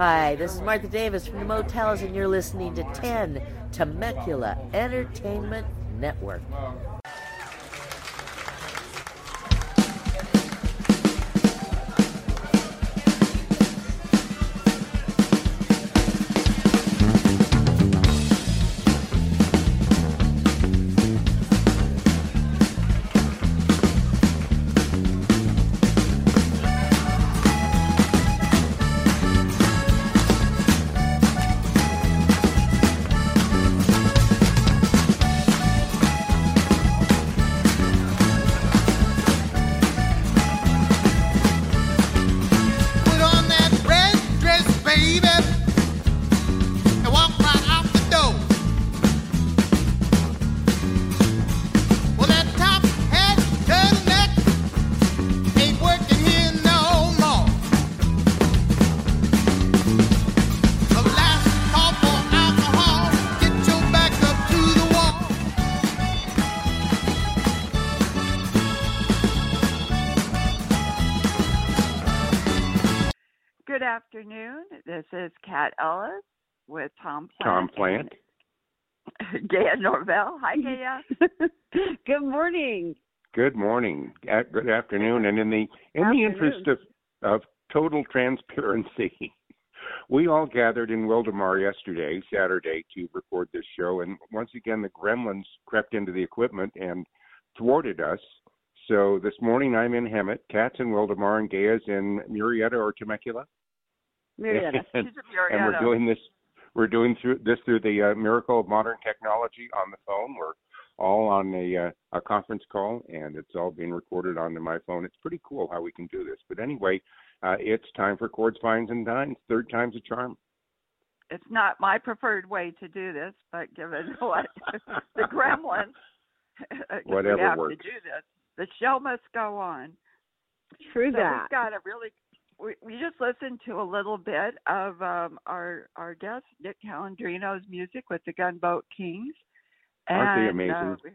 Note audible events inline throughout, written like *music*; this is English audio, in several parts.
Hi, this is Martha Davis from the Motels, and you're listening to 10 Temecula Entertainment Network. Is Kat Ellis with Tom Plant. Tom Plant. and *laughs* Gaya Norvell. Hi, *laughs* Gaya. Good morning. Good morning. Good afternoon. And in the in the interest of of total transparency, *laughs* we all gathered in Wildomar yesterday, Saturday, to record this show. And once again, the gremlins crept into the equipment and thwarted us. So this morning, I'm in Hemet. Kat's in Wildomar, and Gaya's in Murrieta or Temecula. Marietta. *laughs* and, and we're doing this we're doing through this through the uh, miracle of modern technology on the phone we're all on a uh, a conference call and it's all being recorded onto my phone it's pretty cool how we can do this but anyway uh, it's time for chords vines and dines third time's a charm It's not my preferred way to do this, but given *laughs* what *laughs* the gremlins, we Whatever have works. to do this. The show must go on. True So that. we've got a really. We, we just listened to a little bit of um, our our guest Nick Calandrino's music with the Gunboat Kings. Aren't they And, uh, amazing? we,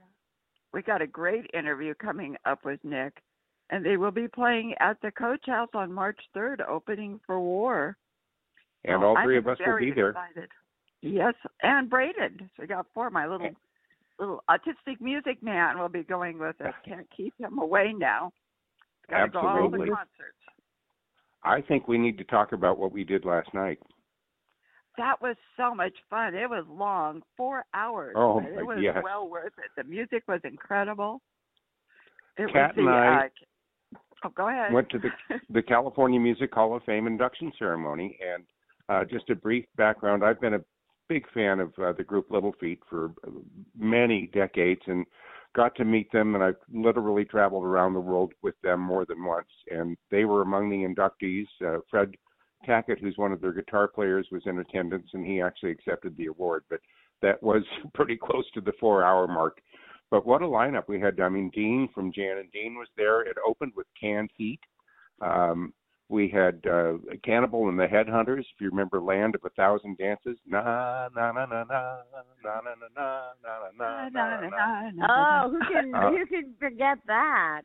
we got a great interview coming up with Nick, and they will be playing at the Coach House on March 3rd, opening for War. and Oh, all I'm three of us will be there Excited. Yes, and Braden. So we got four. My little little autistic music man will be going with us. Can't keep him away now. Got to go all the concerts. I think we need to talk about what we did last night That was so much fun. It was long, four hours. Oh, but it was yes. well worth it. The music was incredible. It Kat was the, and I uh, oh, go ahead. went to the *laughs* the California Music Hall of Fame induction ceremony. And uh, just a brief background: I've been a big fan of uh, the group Little Feat for many decades, and got to meet them. And I've literally traveled around the world with them more than once. And they were among the inductees. Uh, Fred Tackett, who's one of their guitar players, was in attendance, and he actually accepted the award. But that was *laughs* pretty close to the four-hour mark. But what a lineup we had! I mean, Dean from Jan and Dean was there. It opened with Canned Heat. Um, we had uh, Cannibal and the Headhunters. If you remember Land of a Thousand Dances, na na na na na na na na na na na na na. Oh, who can Uh, who can forget that?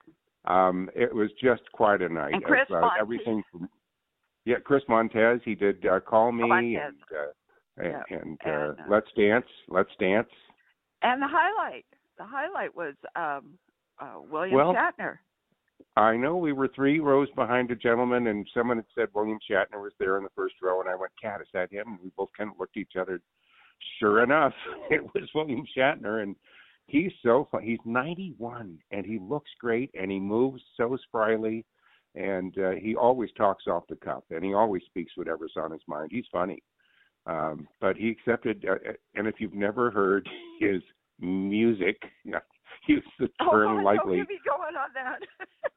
Um, it was just quite a night. And Chris of, uh, Montez. everything from yeah, Chris Montez. He did uh, Call Me Montez. and uh, and, Yeah. and, uh, And, uh, Let's Dance. Let's Dance. and the highlight, the highlight was um, uh, William Well, Shatner. I know we were three rows behind a gentleman, and someone had said William Shatner was there in the first row, and I went, "Cat, is that him?" And we both kind of looked at each other. Sure enough, *laughs* it was William Shatner, and he's so fun. He's 91, and he looks great, and he moves so spryly, and uh, he always talks off the cuff, and he always speaks whatever's on his mind. He's funny, um, but he accepted. Uh, and if you've never heard *laughs* his music, *laughs* use the *laughs* Oh, term no, lightly. don't me going on that. *laughs*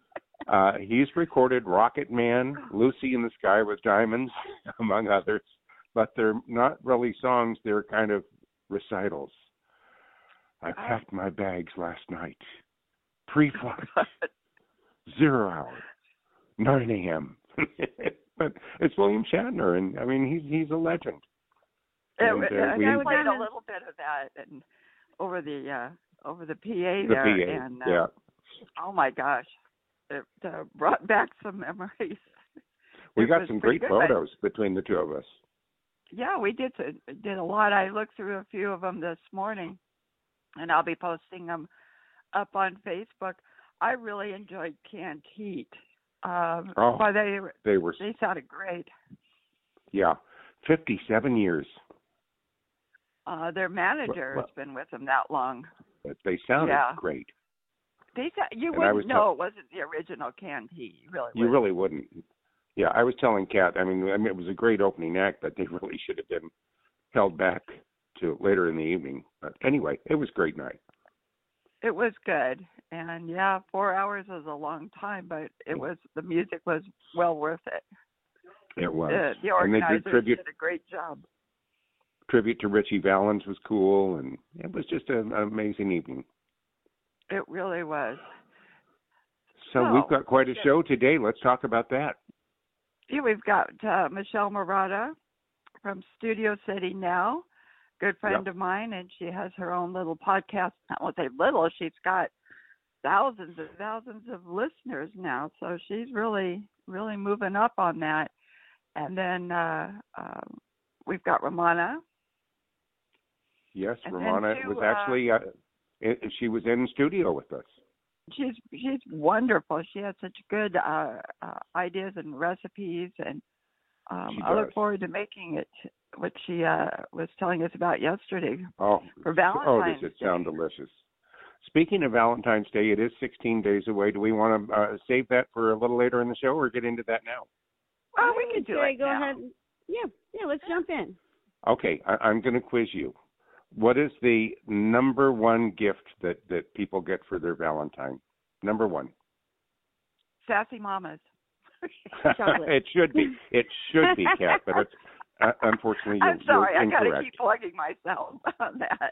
Uh, he's recorded Rocket Man, Lucy in the Sky with Diamonds, *laughs* among others, but they're not really songs, they're kind of recitals. I packed my bags last night. Pre flight, zero hour, 9 a.m. but it's William Shatner, and I mean, he's he's a legend. It, And, uh, we- I was a little bit of that and over the uh over the PA The there PA, and uh, yeah. oh my gosh it uh, brought *laughs* back some memories We It got some great good, but- photos between the two of us. Yeah, we did did a lot. I looked through a few of them this morning, and I'll be posting them up on Facebook. I really enjoyed Canned Heat. Um, Oh. they They were, they sounded great. yeah, 57 years. Uh, their manager well- has been with them that long. But they sounded Yeah. great. They sa- you And wouldn't know tell- it wasn't the original Heat. You really You wouldn't. really wouldn't. Yeah, I was telling Kat. I mean, I mean, it was a great opening act, but they *laughs* really should have been held back to later in the evening. But anyway, it was a great night. It was good, and yeah, four hours was a long time, but it was the music was well worth it. It was. Uh, the and they organizers did tribute did a great job. Tribute to Ritchie Valens was cool, and it was just an amazing evening. It really was. So So, we've got quite a show today. Let's talk about that. Yeah, we've got uh, Michele Marotta from Studio City now, good friend of mine, and she has her own little podcast. Not want to say little, she's got thousands and thousands of listeners now, so she's really, really moving up on that. And then uh, um, we've got Ramona. Yes, And then Ramona too, was uh, actually uh, it, she was in studio with us. She's she's wonderful. She has such good uh, uh, ideas and recipes, and um, I look forward to making it. What she uh, was telling us about yesterday. Oh, For oh, does it Day. sound delicious? Speaking of Valentine's Day, it is 16 days away. Do we want to uh, save that for a little later in the show, or get into that now? Oh, we would can do say it Go now. ahead. Yeah, yeah. Let's jump in. Okay, I, I'm going to quiz you. What is the number one gift that that people get for their Valentine? Number one. Sassy mamas. *laughs* It should be. It should be, Kat, but it's uh, unfortunately you're, I'm sorry, you're I gotta keep plugging myself on that.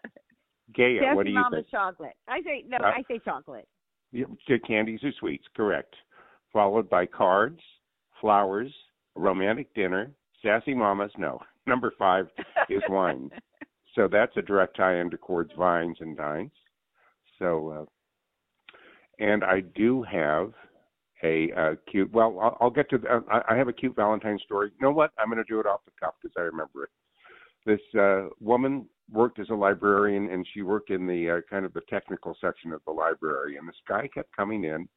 Gaia, Sassy what do you Mama's think? chocolate. I say no. Uh, I say chocolate. Yeah, candies or sweets, correct. Followed by cards, flowers, romantic dinner, sassy mamas. No, number five is wine. *laughs* So that's a direct tie into Chords, Vines, and Dines. So, uh, and I do have a uh, cute. Well, I'll, I'll get to. The, uh, I I have a cute Valentine story. You know what? I'm going to do it off the cuff because I remember it. This uh, woman worked as a librarian, and she worked in the uh, kind of the technical section of the library. And this guy kept coming in,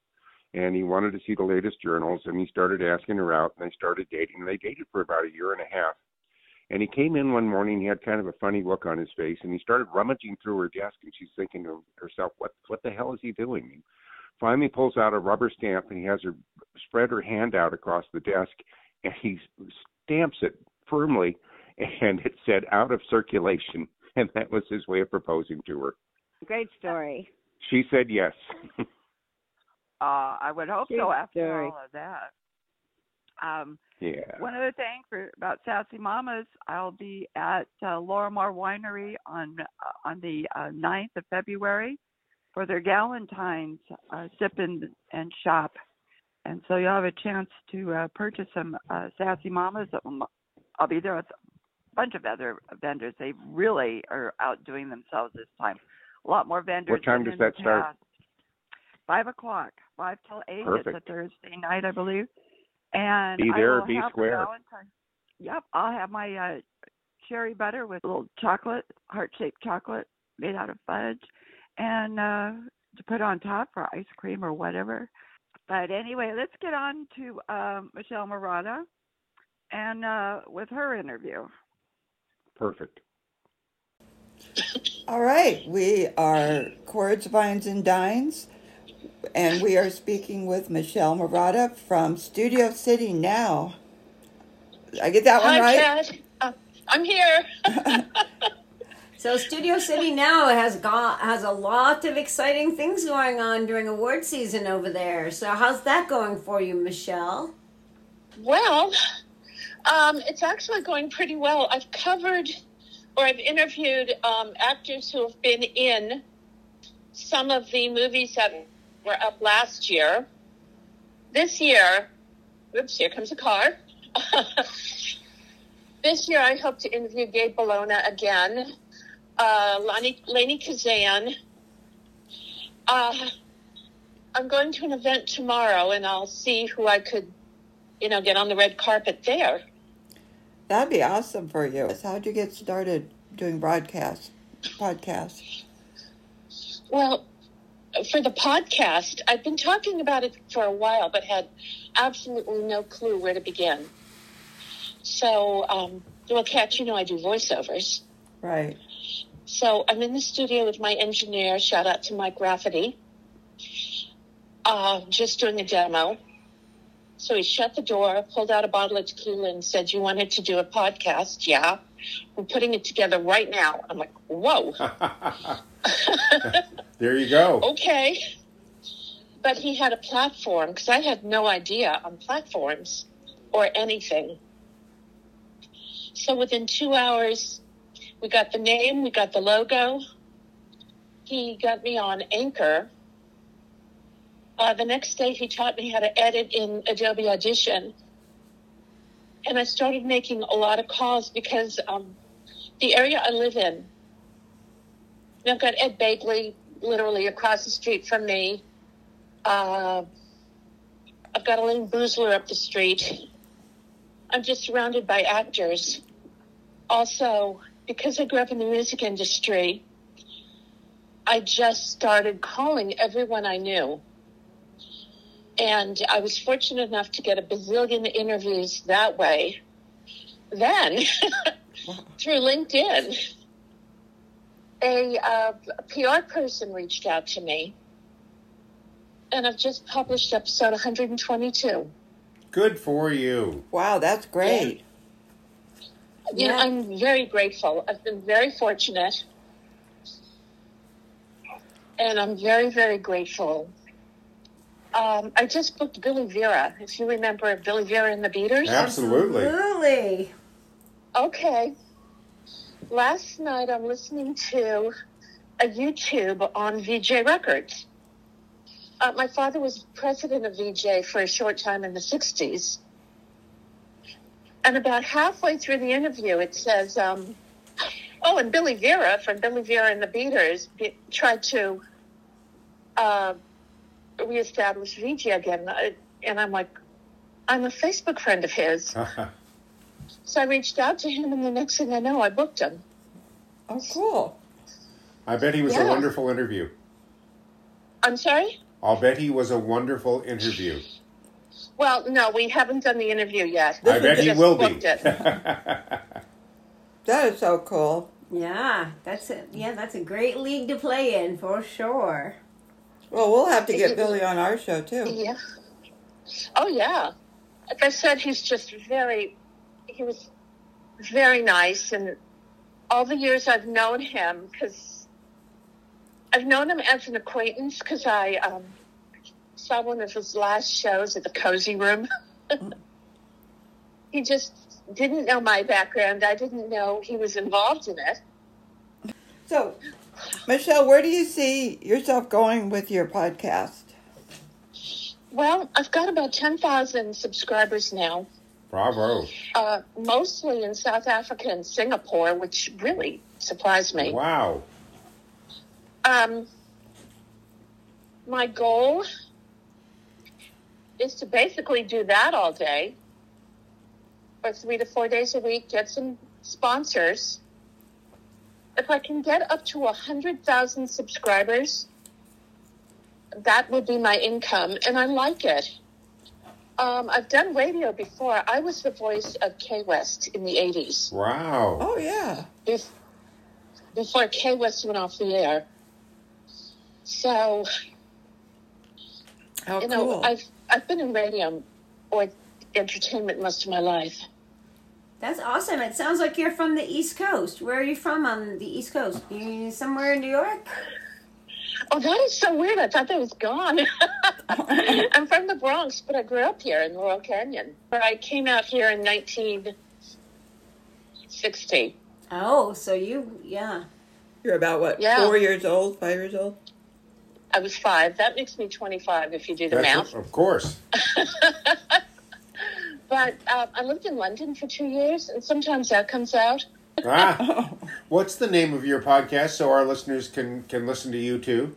and he wanted to see the latest journals, and he started asking her out, and they started dating. And they dated for about a year and a half. And he came in one morning. He had kind of a funny look on his face, and he started rummaging through her desk. And she's thinking to herself, "What? What the hell is he doing?" He finally pulls out a rubber stamp, and he has her spread her hand out across the desk, and he stamps it firmly, and it said "out of circulation." And that was his way of proposing to her. Great story. She said yes. *laughs* Uh, I would hope so after story. all of that. Um, yeah. One other thing for about Sassy Mamas, I'll be at uh, Lorimar Winery on uh, on the uh, 9th of February for their Galentine's uh, sip and, and shop, and so you'll have a chance to uh, purchase some uh, Sassy Mamas. Um, I'll be there with a bunch of other vendors. They really are outdoing themselves this time. A lot more vendors. What time does that start? Five o'clock, five till eight. Perfect. It's a Thursday night, I believe. And Be there or will be have square. Yep, I'll have my uh cherry butter with a little chocolate, heart shaped chocolate made out of fudge, and uh to put on top for ice cream or whatever. But anyway, let's get on to um, Michele Marotta and uh, with her interview. Perfect. All right, we are Chords, Vines, and Dines, and we are speaking with Michele Marotta from Studio City now. I get that one Hi, right? Kat. Uh, I'm here. *laughs* So Studio City now has got has a lot of exciting things going on during award season over there. So how's that going for you, Michele? well, um, it's actually going pretty well. I've covered or I've interviewed um, actors who have been in some of the movies that were up last year. This year, oops, here comes a car. *laughs* this year, I hope to interview Gabe Bologna again, uh, Lani, Lainie Kazan. Uh, I'm going to an event tomorrow, and I'll see who I could you know, get on the red carpet there. That'd be awesome for you. How'd you get started doing broadcasts, podcasts? Well, for the podcast, I've been talking about it for a while, but had absolutely no clue where to begin. So, um, well, Kat, you know I do voiceovers. Right. So I'm in the studio with my engineer. Shout out to Mike Rafferty. Uh, just doing a demo. So he shut the door, pulled out a bottle of tequila, and said, "You wanted to do a podcast? Yeah, we're putting it together right now." I'm like, "Whoa, *laughs* *laughs* there you go. okay." But he had a platform because I had no idea on platforms or anything. So within two hours, we got the name, we got the logo. He got me on Anchor. Uh, the next day, he taught me how to edit in Adobe Audition. And I started making a lot of calls because um, the area I live in, I've got Ed Begley literally across the street from me. Uh, I've got Elayne Boosler up the street. I'm just surrounded by actors. Also, because I grew up in the music industry, I just started calling everyone I knew. And I was fortunate enough to get a bazillion interviews that way. Then, *laughs* through LinkedIn, a, uh, a PR person reached out to me. And I've just published episode 122. Good for you. Wow, that's great. You know, Yeah. I'm very grateful. I've been very fortunate. And I'm very, very grateful. Um, I just booked Billy Vera. If you remember Billy Vera and the Beaters. Absolutely. Absolutely. Okay. Last night I'm listening to a YouTube on Vee-Jay Records. Uh, my father was president of Vee-Jay for a short time in the 60s. And about halfway through the interview, it says, um, oh, and Billy Vera from Billy Vera and the Beaters be, tried to uh, reestablish Vee-Jay again. Uh, And I'm like, I'm a Facebook friend of his. *laughs* So I reached out to him, and the next thing I know, I booked him. Oh, cool. I bet he was a wonderful interview. I'm sorry? I'll bet he was a wonderful interview. Well, no, we haven't done the interview yet. I bet he will be. *laughs* That is so cool. Yeah, that's it. Yeah, that's a great league to play in for sure. Well, we'll have to get Billy on our show too. Yeah. Oh, yeah. Like I said, he's just very, he was very nice. And all the years I've known him, because I've known him as an acquaintance, because I um, saw one of his last shows at the Cozy Room. *laughs* he just didn't know my background. I didn't know he was involved in it. So, Michele, where do you see yourself going with your podcast? Well, I've got about 10,000 subscribers now. Bravo. uh, mostly in South Africa and Singapore, which really surprised me. Wow. Um, my goal is to basically do that all day, or three to four days a week, get some sponsors. If I can get up to a 100,000 subscribers, that would be my income, and I like it. Um, I've done radio before. I was the voice of K West in the 80s Wow. Oh, yeah. bef- before K West went off the air. So, How you know, cool. I've I've been in radio or entertainment most of my life. That's awesome. It sounds like you're from the East Coast. Where are you from on the East Coast? You somewhere in New York? Oh, that is so weird. I thought that was gone. *laughs* I'm from the Bronx, but I grew up here in Laurel Canyon. But I came out here in 1960. Oh, so you, yeah. You're about what? Yeah. Four years old? Five years old? I was five. That makes me 25 if you do the That's math. of course. *laughs* But um, I lived in London for two years, and sometimes that comes out. *laughs* Ah. *laughs* What's the name of your podcast so our listeners can can listen to you too?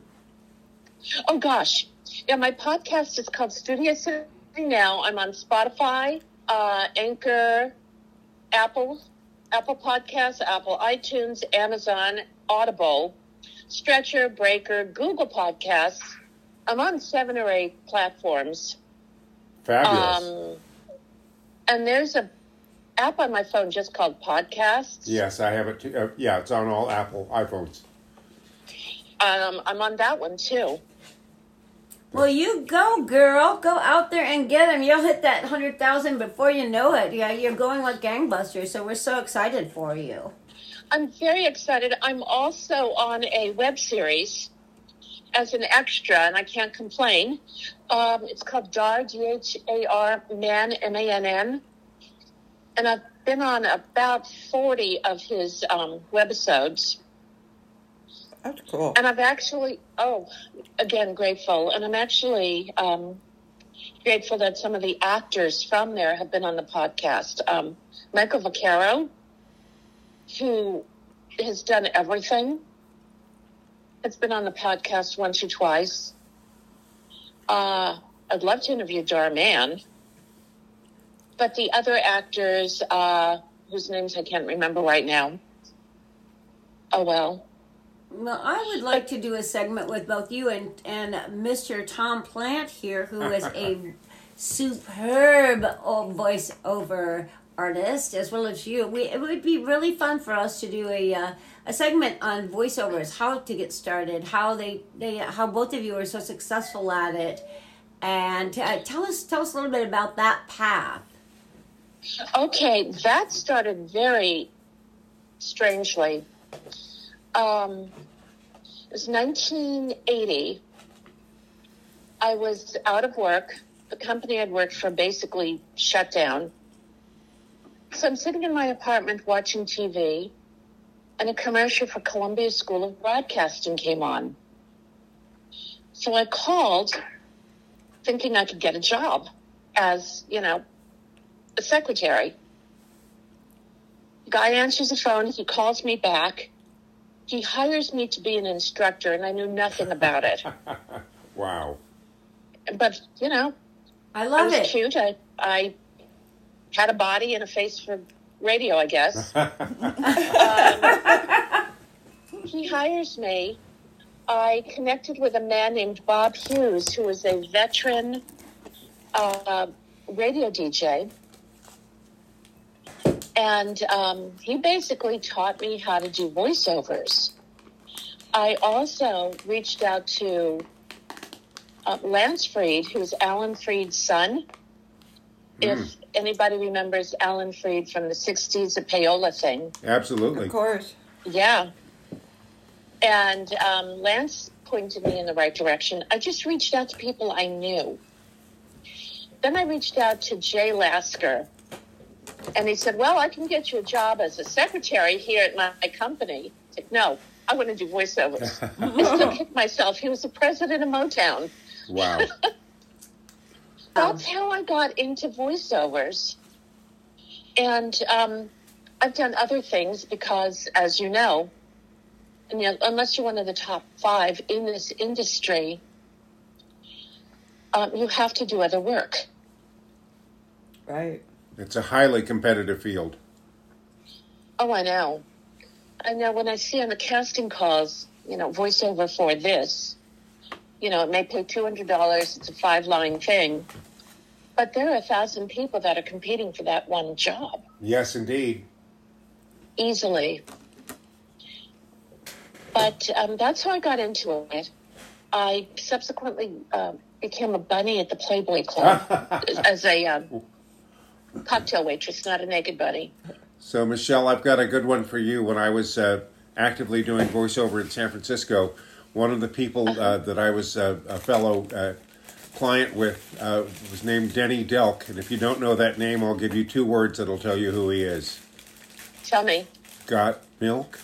Oh gosh, yeah. My podcast is called Studio City now. I'm on Spotify, uh, Anchor, Apple, Apple Podcasts, Apple iTunes, Amazon, Audible, Stitcher, Breaker, Google Podcasts. I'm on seven or eight platforms. Fabulous. Um, and there's a app on my phone just called Podcasts. yes, I have it. Too. Uh, yeah, it's on all Apple iPhones. Um, I'm on that one too. Well, you go, girl. Go out there and get them. You'll hit that 100,000 before you know it. Yeah, you're going like gangbusters, so we're so excited for you. I'm very excited. I'm also on a web series as an extra, and I can't complain. Um, it's called Dhar, D H A R, Man, M A N N. And I've been on about 40 of his um, webisodes. That's cool. And I've actually, oh, again, grateful. And I'm actually um, grateful that some of the actors from there have been on the podcast. Um, Michael Vaccaro, who has done everything, has been on the podcast once or twice. Uh, I'd love to interview Dhar Mann. But the other actors, uh, whose names I can't remember right now, oh well. Well, I would like to do a segment with both you and, and Mr. Tom Plant here, who is a *laughs* superb old voiceover artist, as well as you. We, it would be really fun for us to do a uh, a segment on voiceovers, how to get started, how they, they how both of you are so successful at it, and uh, tell us tell us a little bit about that path. Okay, that started very strangely. Um, it was 1980. I was out of work. The company I'd worked for basically shut down. So I'm sitting in my apartment watching TV, and a commercial for Columbia School of Broadcasting came on. So I called, thinking I could get a job as, you know, a secretary. Guy answers the phone. He calls me back. He hires me to be an instructor, and I knew nothing about it. *laughs* Wow. But you know, I love I was it. cute. I I had a body and a face for radio, I guess. *laughs* um, he hires me. I connected with a man named Bob Hughes, who was a veteran uh, radio DJ. And um, he basically taught me how to do voiceovers. I also reached out to uh, Lance Freed, who's Alan Freed's son. If anybody remembers Alan Freed from the 60s, the payola thing. Absolutely. Of course. Yeah. And um, Lance pointed me in the right direction. I just reached out to people I knew. Then I reached out to Jay Lasker, and he said, Well, I can get you a job as a secretary here at my, my company. I said, No, I want to do voiceovers. *laughs* I still kick myself. He was the president of Motown. Wow. *laughs* That's how I got into voiceovers. And um, I've done other things because, as you know, and you know, unless you're one of the top five in this industry, um, you have to do other work. Right. It's a highly competitive field. Oh, I know. I know when I see on the casting calls, you know, voiceover for this, you know, it may pay $200, it's a five line thing, but there are a thousand people that are competing for that one job. Yes, indeed. easily. But um, that's how I got into it. I subsequently uh, became a bunny at the Playboy Club *laughs* as a um, cocktail waitress, not a naked bunny. So, Michele, I've got a good one for you. When I was uh, actively doing voiceover in San Francisco, one of the people uh, that I was uh, a fellow uh, client with uh, was named Denny Delk. And if you don't know that name, I'll give you two words that'll tell you who he is. Tell me. Got milk?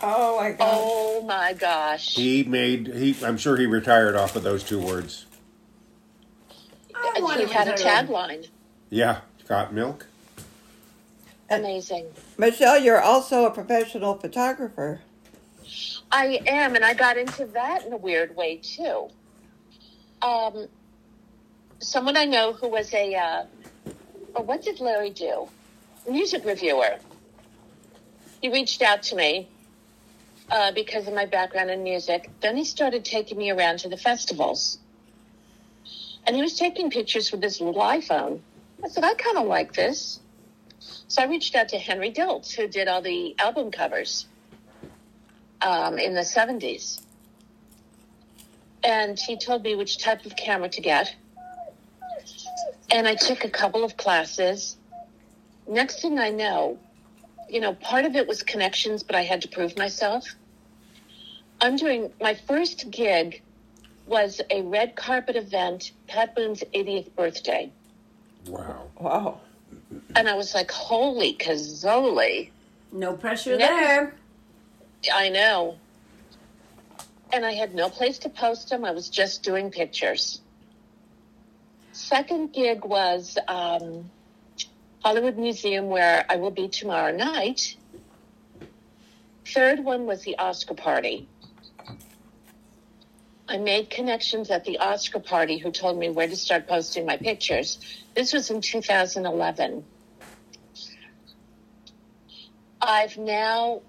Oh my God. Oh my gosh. He made, he. I'm sure he retired off of those two words. I want he had a tagline. Yeah, got milk? Amazing. Michele, you're also a professional photographer. I am, and I got into that in a weird way too. Um, someone I know who was a, uh, or what did Larry do? Music reviewer. He reached out to me uh, because of my background in music. Then he started taking me around to the festivals. And he was taking pictures with this little iPhone. I said, I kind of like this. So I reached out to Henry Diltz, who did all the album covers um, in the 70s. And he told me which type of camera to get. And I took a couple of classes. Next thing I know, you know, part of it was connections, but I had to prove myself. I'm doing my first gig was a red carpet event, Pat Boone's 80th birthday. Wow. Wow. And I was like, holy cazoli. No pressure Next- there. I know. And I had no place to post them. I was just doing pictures. Second gig was um, Hollywood Museum, where I will be tomorrow night. Third one was the Oscar party. I made connections at the Oscar party who told me where to start posting my pictures. This was in 2011. I've now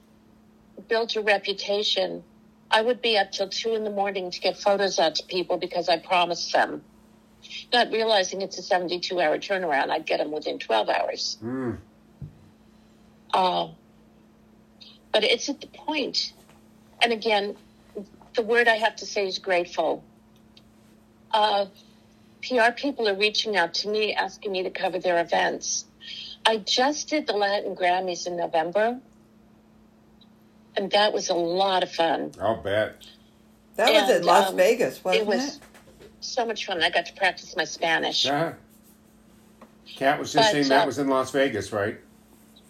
built a reputation. I would be up till two in the morning to get photos out to people because I promised them. Not realizing it's a 72 hour turnaround, I'd get them within 12 hours. Mm. Uh, but it's at the point, and again, the word I have to say is grateful. Uh, PR people are reaching out to me asking me to cover their events. I just did the Latin Grammys in November, and that was a lot of fun. I'll bet. That was And, in Las um, Vegas, wasn't it was so much fun. I got to practice my Spanish. Yeah. Kat was just But, saying that uh, was in Las Vegas, right?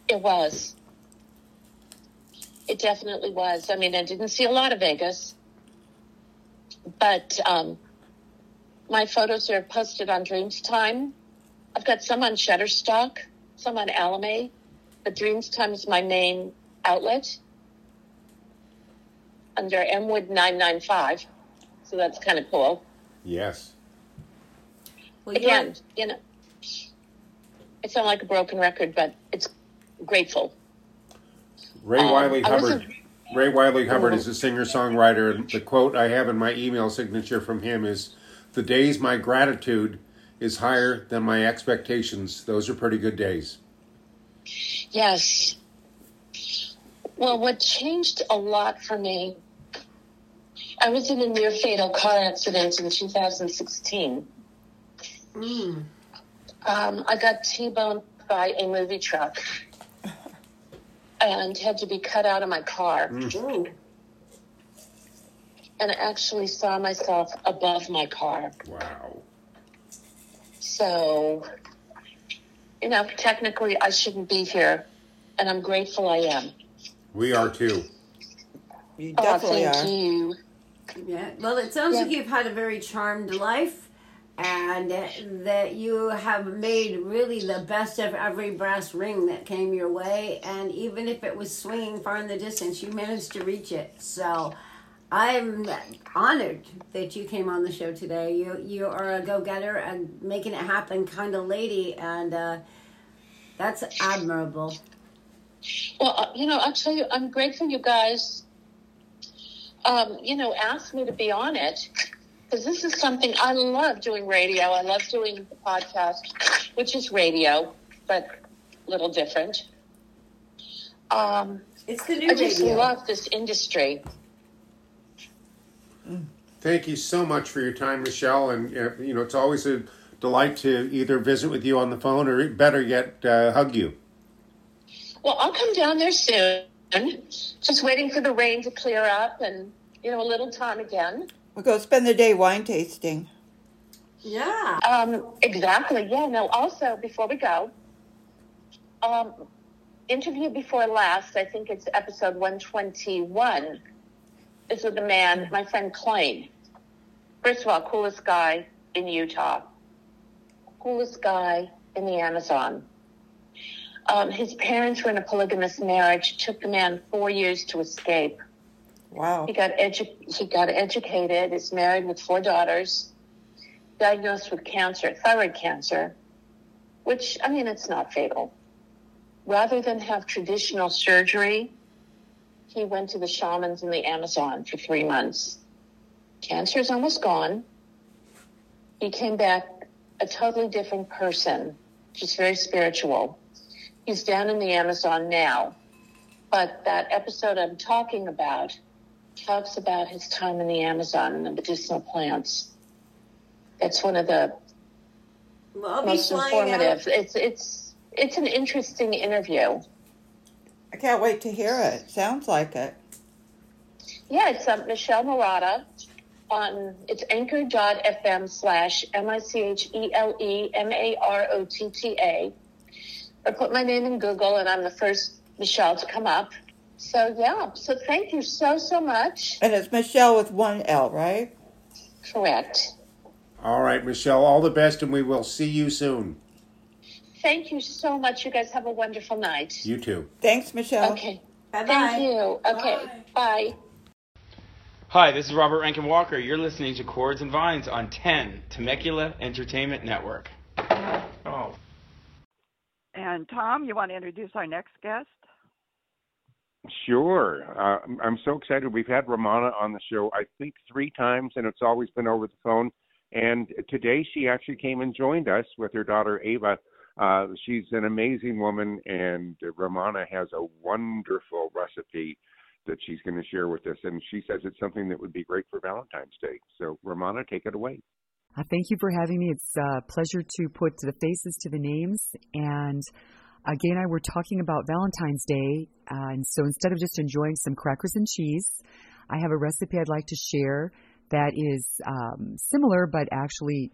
It was. It definitely was. I mean, I didn't see a lot of Vegas, but um, my photos are posted on Dreamstime. I've got some on Shutterstock, some on Alamy, but Dreamstime is my main outlet under Mwood 995. So that's kind of cool. Yes. Well, you Again, you know, I sound like a broken record, but it's grateful. Ray Um, Wylie I wasn't- Hubbard. Ray Wylie Hubbard is a singer songwriter, and the quote I have in my email signature from him is The days my gratitude is higher than my expectations. Those are pretty good days. Yes. Well, what changed a lot for me, I was in a near fatal car accident in 2016. Mm. Um, I got T boned by a movie truck and had to be cut out of my car. Ooh. And I actually saw myself above my car. Wow. So, you know, technically I shouldn't be here. And I'm grateful I am. We are too. You Oh, definitely thank are. you. Yeah. Well, it sounds Yeah. like you've had a very charmed life, and that you have made really the best of every brass ring that came your way. And even if it was swinging far in the distance, you managed to reach it. So. I'm honored that you came on the show today. You you are a go getter and making it happen kind of lady, and uh, that's admirable. Well, uh, you know, I'll tell you, I'm grateful you guys, um, you know, asked me to be on it because this is something I love doing radio. I love doing the podcast, which is radio, but a little different. Um, It's the new I just radio. love this industry. Thank you so much for your time, Michele. And uh, you know, it's always a delight to either visit with you on the phone or better yet, uh, hug you. Well, I'll come down there soon. Just waiting for the rain to clear up and, you know, a little time again. We'll go spend the day wine tasting. yeah. Um, exactly. Yeah. No. Also, before we go, um, interview before last. I think it's episode one twenty one. Is with a man, my friend Klein. First of all, coolest guy in Utah. Coolest guy in the Amazon. Um, his parents were in a polygamous marriage. It took the man four years to escape. Wow. He got edu- he got educated. Is married with four daughters, diagnosed with cancer, thyroid cancer, which, I mean, it's not fatal. Rather than have traditional surgery, he went to the shamans in the Amazon for three months. Cancer is almost gone. He came back a totally different person, just very spiritual. He's down in the Amazon now. But that episode I'm talking about talks about his time in the Amazon and the medicinal plants. That's one of the Well, most informative. out. It's it's it's an interesting interview. I can't wait to hear it. Sounds like it. Yeah, it's um, Michele Marotta on it's anchor.fm slash M I C H E L E M A R O T T A. Or put my name in Google and I'm the first Michele to come up. So yeah, so thank you so so much. And it's Michele with one L, right? Correct. All right, Michele, all the best, and we will see you soon. Thank you so much. You guys have a wonderful night. You too. Thanks, Michele. Okay. Bye-bye. Thank you. Okay. Bye. Hi, this is Robert Rankin Walker. You're listening to Chords and Vines on 10 Temecula Entertainment Network. And Tom, you want to introduce our next guest? Sure. Uh, I'm- so excited. We've had Ramona on the show, I think, three times, and it's always been over the phone. And today she actually came and joined us with her daughter, Ava. Uh, she's an amazing woman, and Ramona has a wonderful recipe that she's going to share with us. And she says it's something that would be great for Valentine's Day. So, Ramona, take it away. Uh, thank you for having me. It's a pleasure to put the faces to the names. And again, and I were talking about Valentine's Day. Uh, and so instead of just enjoying some crackers and cheese, I have a recipe I'd like to share that is um, similar but actually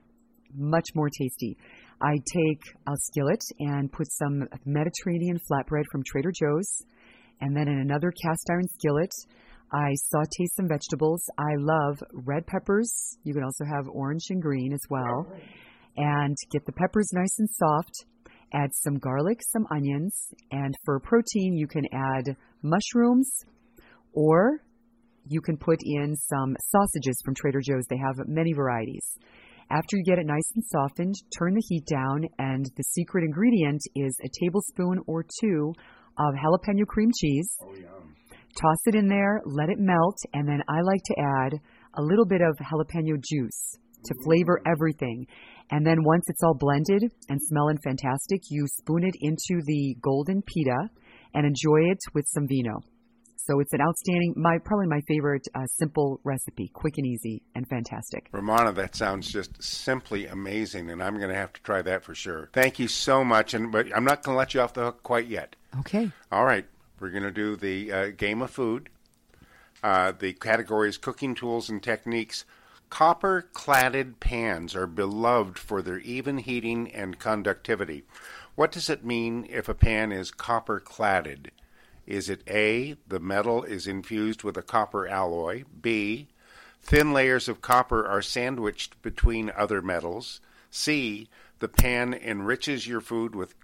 much more tasty. I take a skillet and put some Mediterranean flatbread from Trader Joe's. And then in another cast iron skillet, I saute some vegetables. I love red peppers. You can also have orange and green as well. And get the peppers nice and soft. Add some garlic, some onions, and for protein, you can add mushrooms or you can put in some sausages from Trader Joe's. They have many varieties. After you get it nice and softened, turn the heat down, and the secret ingredient is a tablespoon or two of jalapeno cream cheese. Oh, Toss it in there, let it melt, and then I like to add a little bit of jalapeno juice to flavor everything. And then once it's all blended and smelling fantastic, you spoon it into the golden pita and enjoy it with some vino. So it's an outstanding, my probably my favorite uh, simple recipe, quick and easy and fantastic. Ramona, that sounds just simply amazing, and I'm going to have to try that for sure. Thank you so much, and but I'm not going to let you off the hook quite yet. Okay. All right, we're going to do the uh, game of food. Uh, the category is cooking tools and techniques. Copper cladded pans are beloved for their even heating and conductivity. What does it mean if a pan is copper cladded? Is it A, the metal is infused with a copper alloy? B, thin layers of copper are sandwiched between other metals? C, the pan enriches your food with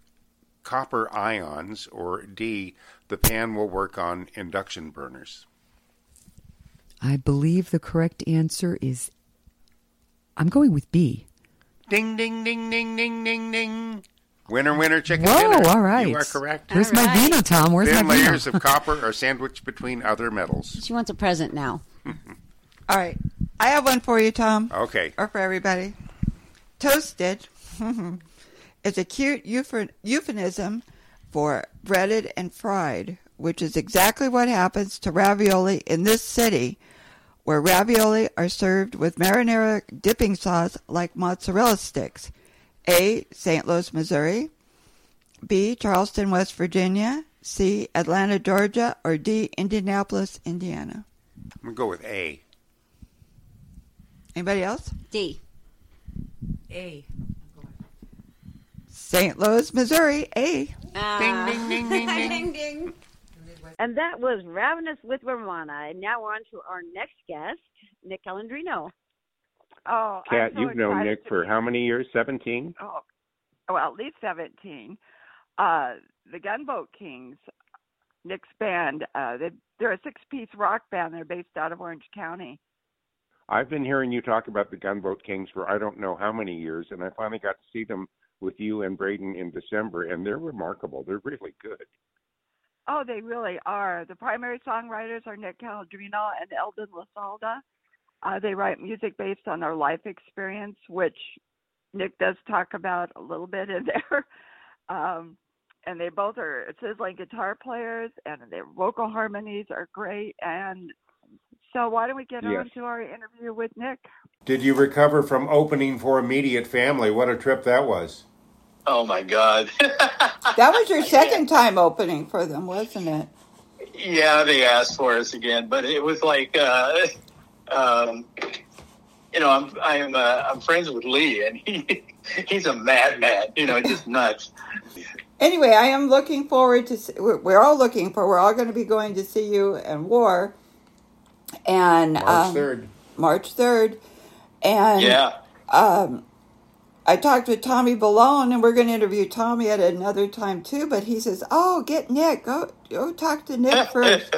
copper ions? Or D, the pan will work on induction burners? I believe the correct answer is I'm going with B. Ding, ding, ding, ding, ding, ding, ding. Winner, winner, chicken Whoa, dinner. all right. You are correct. Where's my vino, Tom? Where's Thin my vino? layers of copper are sandwiched between other metals. She wants a present now. *laughs* All right. I have one for you, Tom. Okay. Or for everybody. Toasted *laughs* is a cute euphemism for breaded and fried, which is exactly what happens to ravioli in this city, where ravioli are served with marinara dipping sauce like mozzarella sticks. A. St. Louis, Missouri. B. Charleston, West Virginia. C. Atlanta, Georgia. Or D. Indianapolis, Indiana. I'm going to go with A. Anybody else? D. A. St. Louis, Missouri. A. ding, ding, ding, ding, *laughs* ding. ding, ding. And that was Ravenous with Ramona. And now on to our next guest, Nick Calandrino. Oh, Kat, so you've known Nick for how many years? 17? Oh, well, at least 17. Uh, the Gunboat Kings, Nick's band, uh, they, they're a six piece rock band. They're based out of Orange County. I've been hearing you talk about the Gunboat Kings for I don't know how many years, and I finally got to see them with you and Braden in December, and they're remarkable. They're really good. Oh, they really are. The primary songwriters are Nick Calandrino and Eldon Lasalda. Uh, they write music based on their life experience, which Nick does talk about a little bit in *laughs* there. Um, and they both are sizzling guitar players, and their vocal harmonies are great. And so, why don't we get Yes. on to our interview with Nick? Did you recover from opening for Immediate Family? What a trip that was. Oh my God. *laughs* That was your second time opening for them, wasn't it? yeah, they asked for us again, but it was like, uh, um, you know, I'm I'm uh, I'm friends with Lee, and he *laughs* he's a madman. You know, just nuts. Anyway, I am looking forward to. See, we're, we're all looking for. We're all going to be going to see you and War, and March um, 3rd. March third, and Yeah. um, I talked with Tommy Balone, and we're going to interview Tommy at another time too. But he says, "Oh, get Nick. Go go talk to Nick *laughs* first.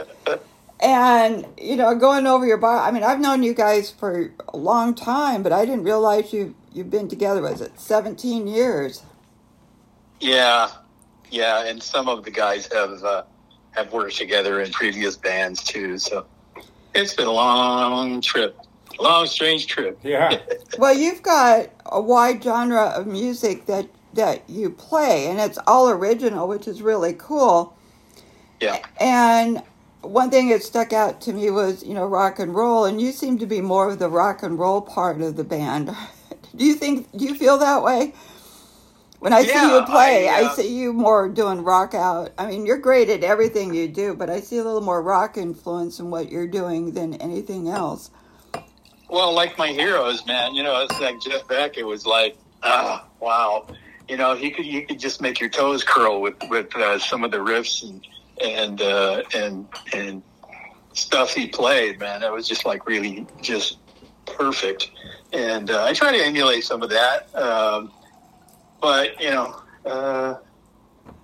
And you know, going over your bio. I mean, I've known you guys for a long time, but I didn't realize you you've been together. Was it seventeen years? Yeah, yeah, and some of the guys have uh, have worked together in previous bands too. So it's been a long trip, long strange trip. Yeah. *laughs* Well, you've got a wide genre of music that that you play, and it's all original, which is really cool. Yeah. And one thing that stuck out to me was, you know, rock and roll, and you seem to be more of the rock and roll part of the band. *laughs* do you think? Do you feel that way? When I see you play, I, I, uh, see you more doing rock out. I mean, you're great at everything you do, but I see a little more rock influence in what you're doing than anything else. Well, like my heroes, man. You know, it's like Jeff Beck. It was like, ah, wow. You know, he could you could just make your toes curl with with uh, some of the riffs and and uh, and and stuff he played. Man, it was just like really just perfect. And uh, I try to emulate some of that, um, but you know, uh,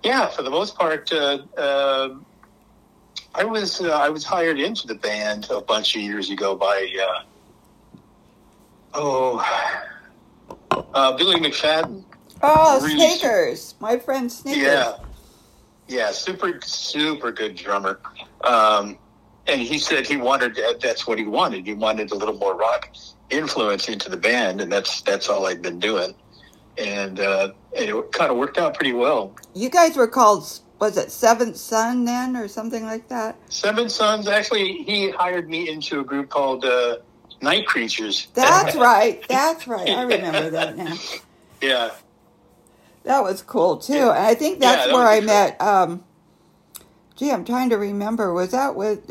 yeah, for the most part. Uh, uh, I was uh, I was hired into the band a bunch of years ago by uh, oh uh, Billy McFadden. Oh, Really- Sneakers, my friend Sneakers. Yeah, yeah, super super good drummer. Um, and he said he wanted that's what he wanted. He wanted a little more rock influence into the band, and that's that's all I've been doing. And uh, it kind of worked out pretty well. You guys were called, was it Seventh Son then, or something like that? Seven Sons actually he hired me into a group called uh, Night Creatures. That's *laughs* right. That's right. I remember that now. Yeah. That was cool too. And I think that's Yeah, that where I trip. met. Um, gee, I'm trying to remember. Was that with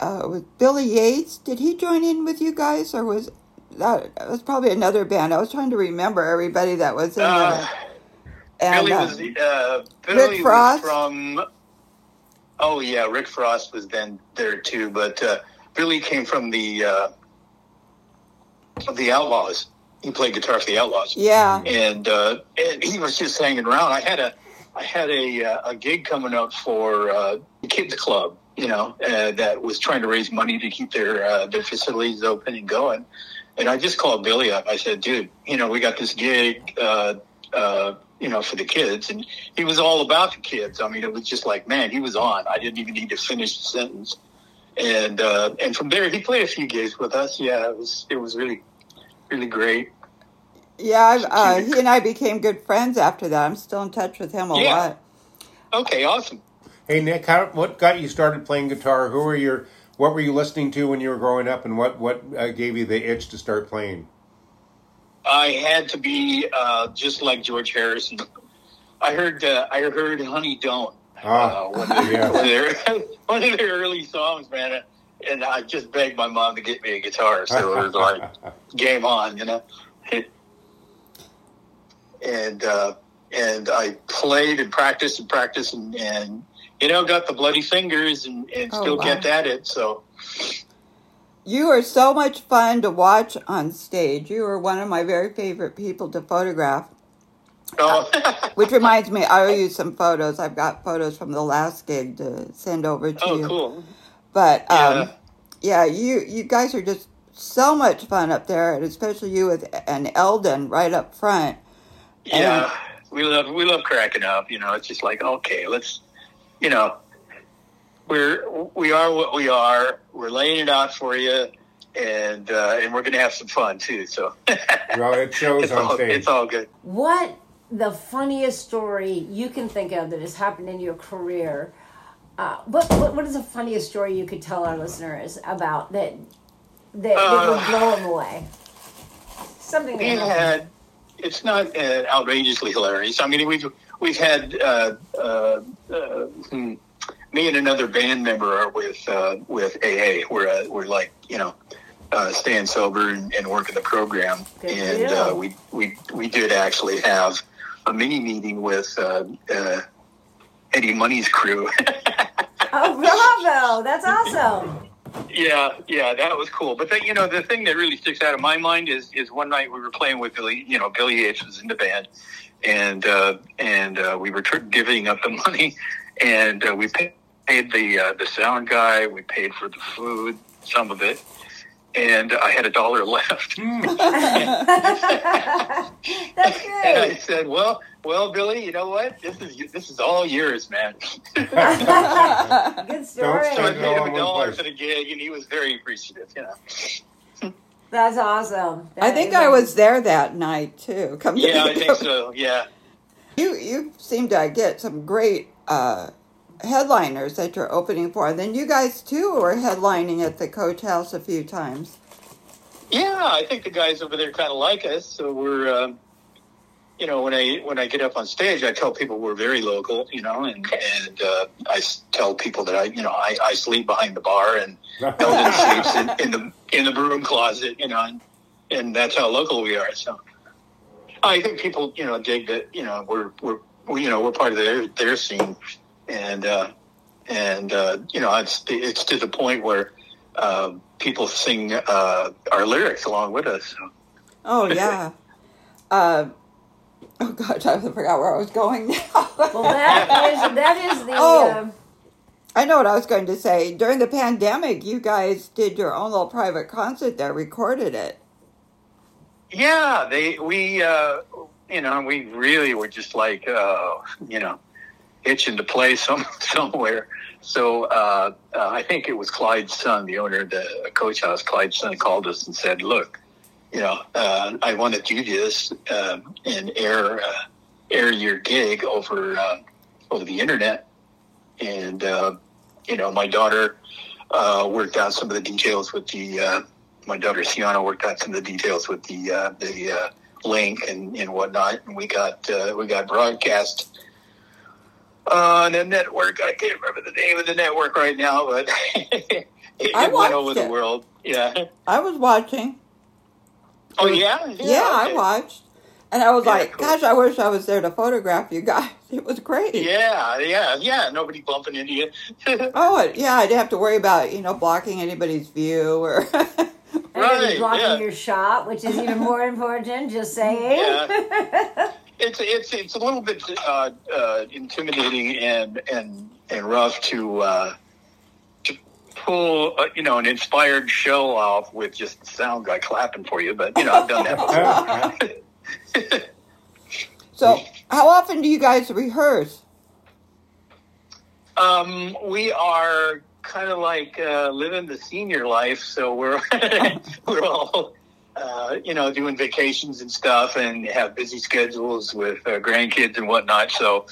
uh, with Billy Yates? Did he join in with you guys, or was that was probably another band? I was trying to remember everybody that was in Uh, there. And Billy uh, was uh, Billy Rick Frost? was from. Oh yeah, Rick Frost was then there too, but uh, Billy came from the uh, the Outlaws. He played guitar for the Outlaws. Yeah. and uh, and he was just hanging around. I had a I had a uh, a gig coming up for uh, the kids club, you know, uh, that was trying to raise money to keep their uh, their facilities open and going. And I just called Billy up. I said, "Dude, you know, we got this gig, uh, uh, you know, for the kids." And he was all about the kids. I mean, it was just like, man, he was on. I didn't even need to finish the sentence. And uh, and from there, he played a few gigs with us. Yeah, it was it was really really great. yeah, I've, uh, he and I became good friends after that. I'm still in touch with him a Yeah. lot. Okay, awesome. Hey Nick, how, what got you started playing guitar? Who were your what were you listening to when you were growing up, and what what uh, gave you the itch to start playing? I had to be uh, just like George Harrison. I heard uh, I heard Honey Don't Ah, uh, one, of their, *laughs* yeah. one, of their, *laughs* one of their early songs, man. And I just begged my mom to get me a guitar, so it was like *laughs* game on, you know. And uh, and I played and practiced and practiced and, and you know got the bloody fingers and, and Oh, still wow. kept at it. So You are so much fun to watch on stage. You are one of my very favorite people to photograph. oh, *laughs* Which reminds me, I owe you some photos. I've got photos from the last gig to send over to oh you. cool. But Yeah. um, yeah, you you guys are just so much fun up there, and especially you with an Eldon right up front. Yeah, we love we love cracking up. You know, it's just like okay, let's, you know, we're we are what we are. We're laying it out for you, and uh, and we're gonna have some fun too. So *laughs* well, it shows it's on all, stage. it's all good. What the funniest story you can think of that has happened in your career? Uh, what, what what is the funniest story you could tell our listeners about that that, that would Uh, blow them away? Something that we had it's not uh, outrageously hilarious. I mean, we've we've had uh, uh, uh, hmm, me and another band member are with uh, with AA. We're uh, we're like you know uh, staying sober and, and working the program, Good and uh, we we we did actually have a mini meeting with uh, uh, Eddie Money's crew. *laughs* Oh, bravo! That's awesome. Yeah, yeah, that was cool. But the, you know, the thing that really sticks out of my mind is is one night we were playing with Billy. You know, Billy Yates was in the band, and uh, and uh, we were giving up the *laughs* money, and uh, we paid, paid the uh, the sound guy. We paid for the food, some of it, and I had a dollar *laughs* left. *laughs* That's And I said, "Well, well, Billy, you know what? This is this is all yours, man." Good Don't story. So I spend paid him a dollar dollar for the gig, and he was very appreciative. You know. That's awesome. I think I awesome. was there that night too. Come to Yeah, I think think *laughs* so. Yeah. You you seem to get some great uh, headliners that you're opening for. And then you guys too were headlining at the Coach House a few times. Yeah, I think the guys over there kind of like us. So we're, um, you know, when I when I get up on stage, I tell people we're very local, you know, and and uh, I tell people that I, you know, I, I sleep behind the bar and *laughs* Eldon sleeps in, in the in the broom closet, you know, and, and that's how local we are. So I think people, you know, dig that, you know, we're we're we, you know we're part of their their scene, and uh, and uh, you know it's it's to the point where uh, people sing uh, our lyrics along with us. So. Oh yeah. *laughs* uh, oh gosh, I forgot where I was going now. Well, that is that is the. Oh. um, I know what I was going to say. During the pandemic, you guys did your own little private concert there, recorded it. Yeah, they we uh, you know we really were just like uh, you know itching to play *laughs* some somewhere. So uh, uh, I think it was Clyde's son, the owner of the coach house. Clyde's son called us and said, "Look, you know, uh, I want to do this um, and air uh, air your gig over uh, over the internet." And uh, you know, my daughter uh, worked out some of the details with the. Uh, my daughter Sienna worked out some of the details with the uh, the uh, link and, and whatnot, and we got uh, we got broadcast on a network. I can't remember the name of the network right now, but *laughs* it, it went over the world. Yeah. I was watching. Oh yeah. Yeah, I okay. watched. And I was Yeah, like, cool. gosh, I wish I was there to photograph you guys. *laughs* It was great. Yeah, yeah, yeah. Nobody bumping into you. *laughs* Oh, yeah, I didn't have to worry about, you know, blocking anybody's view or. Everybody's Right, blocking yeah. your shot, which is even more important. Just *laughs* saying. Yeah. it's it's it's a little bit uh, uh, intimidating and and and rough to uh, to pull uh, you know an inspired show off with just the sound guy clapping for you. But you know I've done that before. *laughs* so, how often do you guys rehearse? Um, we are kind of like uh, living the senior life, so we're *laughs* we're all uh, you know doing vacations and stuff, and have busy schedules with uh, grandkids and whatnot. So,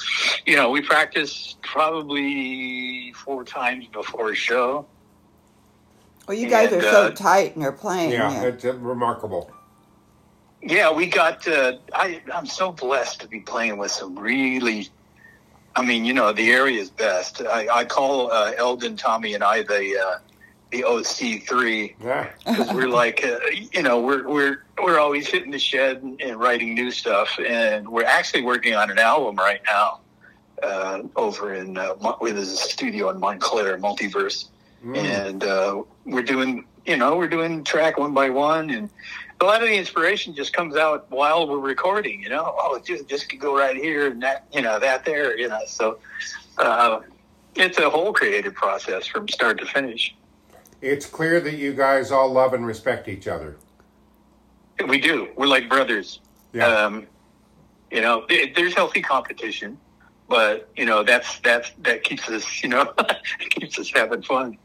you know, we practice probably four times before a show. Well, you guys And, are so uh, tight and you're playing. Yeah, it's uh, remarkable. Yeah, we got. Uh, I I'm so blessed to be playing with some really. I mean, you know, the area's best. I, I call uh, Eldon, Tommy, and I the uh, the OC three Yeah. *laughs* because we're like, uh, you know, we're we're we're always hitting the shed and, and writing new stuff, and we're actually working on an album right now uh, over in uh, with a studio in Montclair, Multiverse, and uh, we're doing, you know, we're doing track one by one, and a lot of the inspiration just comes out while we're recording. You know, oh, just just could go right here and that, you know, that there, you know, so. Uh, it's a whole creative process from start to finish. It's clear that you guys all love and respect each other. We do. We're like brothers. Yeah. Um, you know, th- there's healthy competition, but you know that's that's that keeps us, you know, *laughs* keeps us having fun.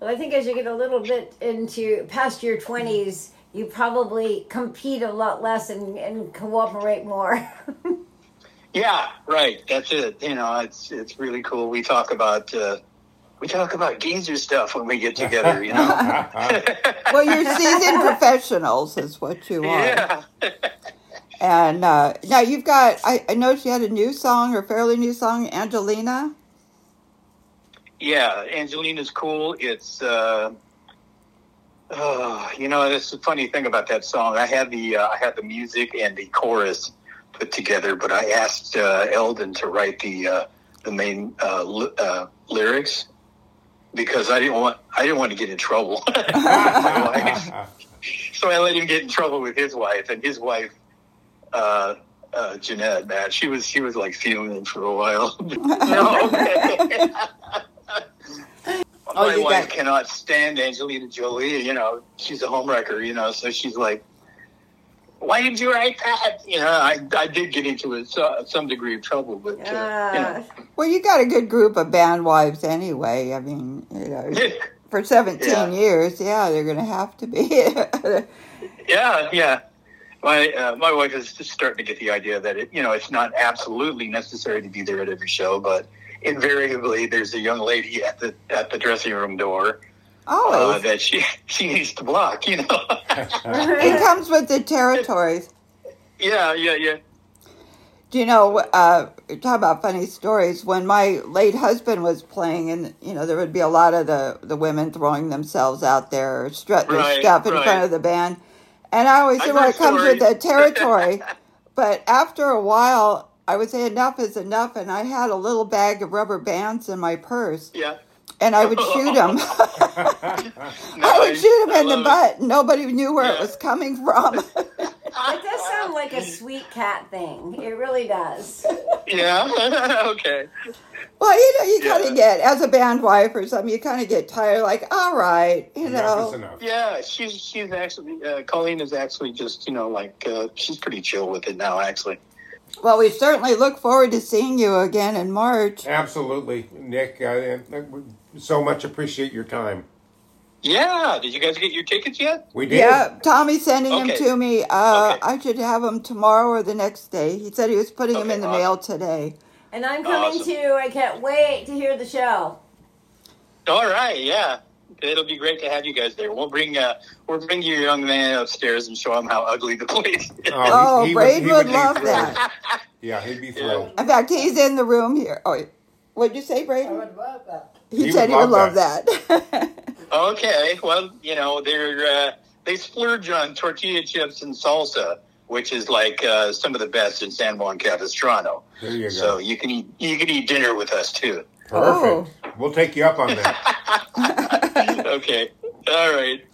Well, I think as you get a little bit into past your twenties, you probably compete a lot less and, and cooperate more. *laughs* Yeah, right. That's it. You know, it's it's really cool. We talk about uh, we talk about geezer stuff when we get together. You know. *laughs* Well, you're seasoned professionals, is what you are. yeah. And uh, now you've got, I, I noticed you had a new song or fairly new song, Angelina. Yeah, Angelina's cool. It's uh, oh, you know, that's the funny thing about that song. I had the uh, I had the music and the chorus put together, but I asked uh, Eldon to write the uh, the main uh, uh, lyrics because I didn't want I didn't want to get in trouble. with my wife. so I let him get in trouble with his wife, and his wife. Uh, uh, Jeanette, man, she was she was like fuming for a while. *laughs* no, *laughs* okay. Oh, my wife got- cannot stand Angelina Jolie. You know, she's a homewrecker. You know, so she's like, "Why did you write that?" You know, I I did get into a, so- some degree of trouble, but uh, you know, Well, you got a good group of band wives anyway. I mean, you know, *laughs* for 17 Yeah. years, yeah, they're going to have to be. *laughs* yeah, yeah. My uh, my wife is just starting to get the idea that it, you know, it's not absolutely necessary to be there at every show, but invariably there's a young lady at the at the dressing room door Always. uh, that she *laughs* she needs to block. You know. *laughs* it comes with the territories. yeah, yeah, yeah. Do you know, uh, talk about funny stories. When my late husband was playing, and you know, there would be a lot of the, the women throwing themselves out there, strutting Right, stuff in right. front of the band. And I always say, well, it comes with the *laughs* territory. but after a while, I would say enough is enough, and I had a little bag of rubber bands in my purse, Yeah. And I would *laughs* shoot them. *laughs* I would shoot them in the butt. Nobody knew where it was coming from. *laughs* It does sound like a sweet cat thing. It really does. Yeah. okay. Well, you know, you kind of get as a band wife or something. You kind of get tired. Like, all right, you know. Yeah, she's she's actually uh, Colleen is actually just you know like uh, she's pretty chill with it now actually. Well, we certainly look forward to seeing you again in March. Absolutely, Nick. Uh, and, uh, so much appreciate your time. Yeah, did you guys get your tickets yet? We did. Yeah, Tommy's sending Okay. them to me. Uh, I should have them tomorrow or the next day. He said he was putting them in the mail today. And I'm coming Awesome. too. I can't wait to hear the show. All right, yeah, it'll be great to have you guys there. We'll bring uh, we'll bring your young man upstairs and show him how ugly the place is. Oh, he- he Braid he would be love that. Yeah, he'd be thrilled. In fact, he's in the room here. Oh, what'd you say, Braden? would love that. He, He said would he would love love that. *laughs* Okay, well, you know they're uh, they splurge on tortilla chips and salsa, which is like uh, some of the best in San Juan Capistrano. There you go. So you can eat you can eat dinner with us too. Oh. Perfect. We'll take you up on that. *laughs* okay, all right.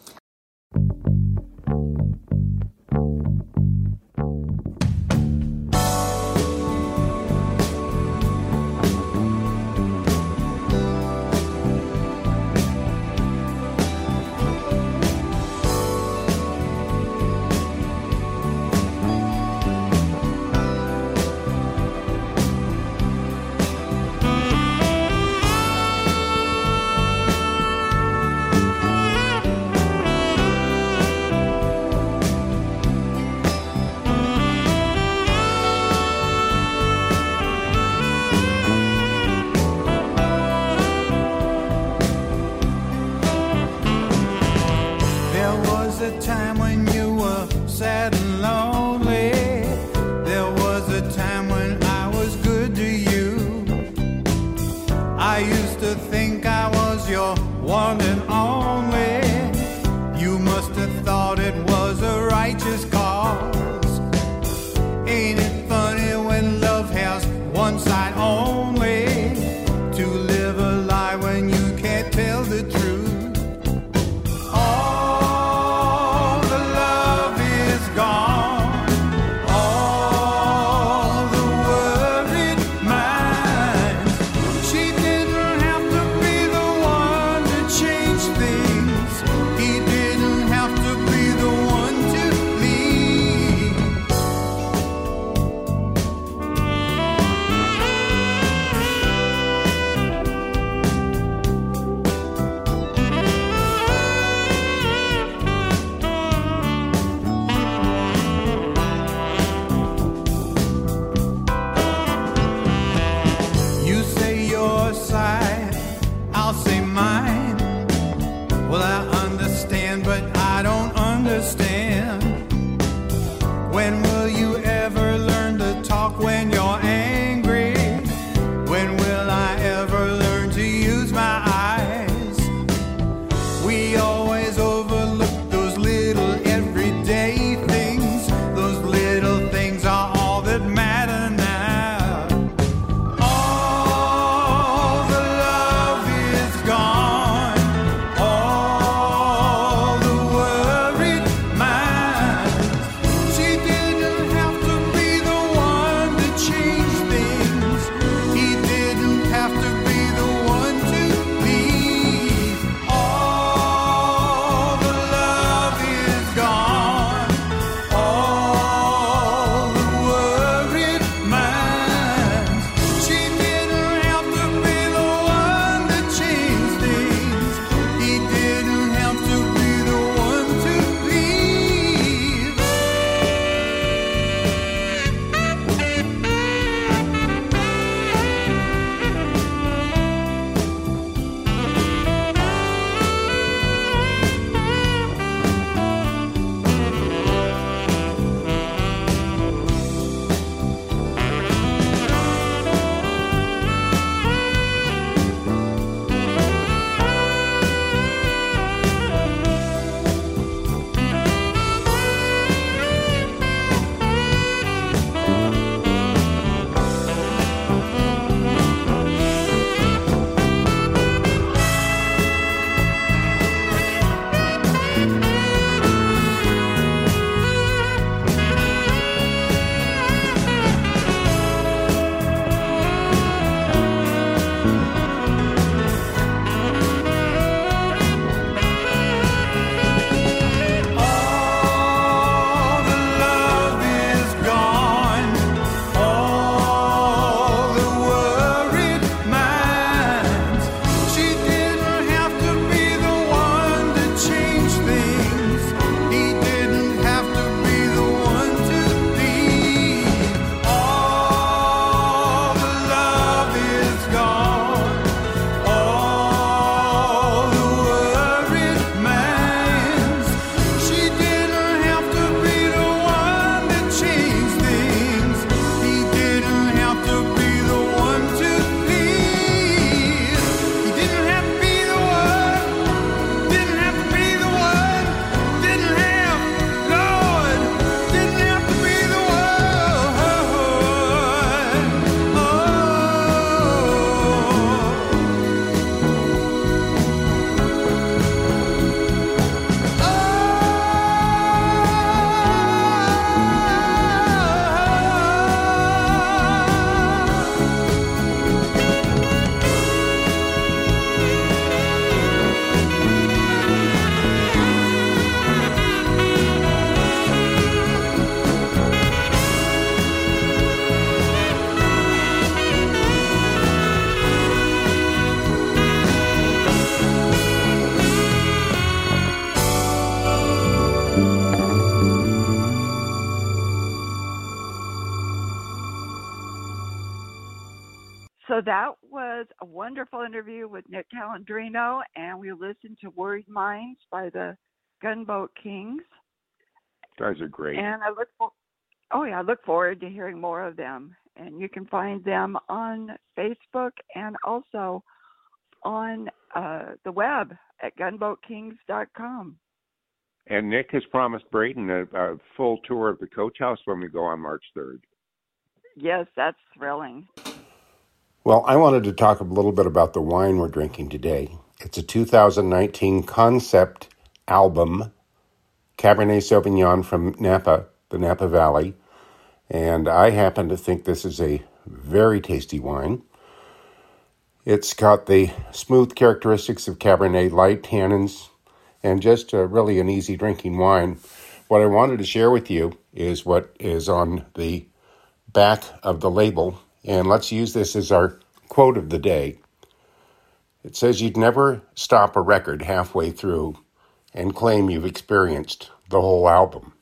Listened to Worried Minds by the Gunboat Kings. Guys are great. And I look for, oh yeah, I look forward to hearing more of them. And you can find them on Facebook and also on uh, the web at gunboatkings.com. And Nick has promised Braden a, a full tour of the coach house when we go on March 3rd. Yes, that's thrilling. Well, I wanted to talk a little bit about the wine we're drinking today. It's a 2019 concept album, Cabernet Sauvignon from Napa, the Napa Valley. And I happen to think this is a very tasty wine. It's got the smooth characteristics of Cabernet, light tannins, and just uh, really an easy drinking wine. What I wanted to share with you is what is on the back of the label. And let's use this as our quote of the day. It says, You'd never stop a record halfway through and claim you've experienced the whole album.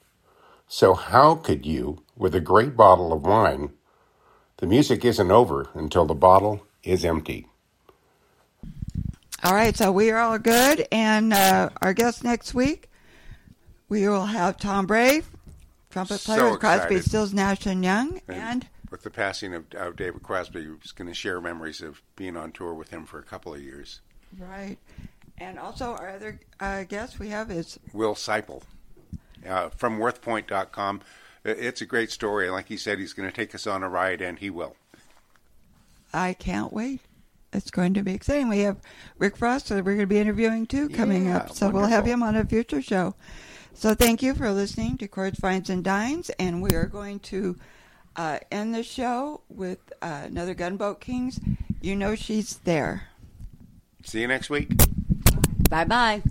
So, how could you, with a great bottle of wine, the music isn't over until the bottle is empty? All right, so we are all good. And uh, our guest next week, we will have Tom Brave, trumpet player So with Crosby. Stills, Nash, and Young. And with the passing of, of David Crosby, was going to share memories of being on tour with him for a couple of years. right. And also, our other uh, guest we have is Will Seippel uh, from WorthPoint.com. It's a great story. Like he said, he's going to take us on a ride, and he will. I can't wait. It's going to be exciting. We have Rick Frost, that we're going to be interviewing too, coming Yeah, up. So we'll have him on a future show. So thank you for listening to Chords, Finds, and Dines. And we are going to uh, end the show with uh, another Gunboat Kings. You know she's there. See you next week. Bye bye.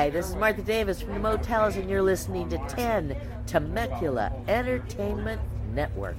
Hi, this is Martha Davis from the Motels, and you're listening to 10 Temecula Entertainment Network.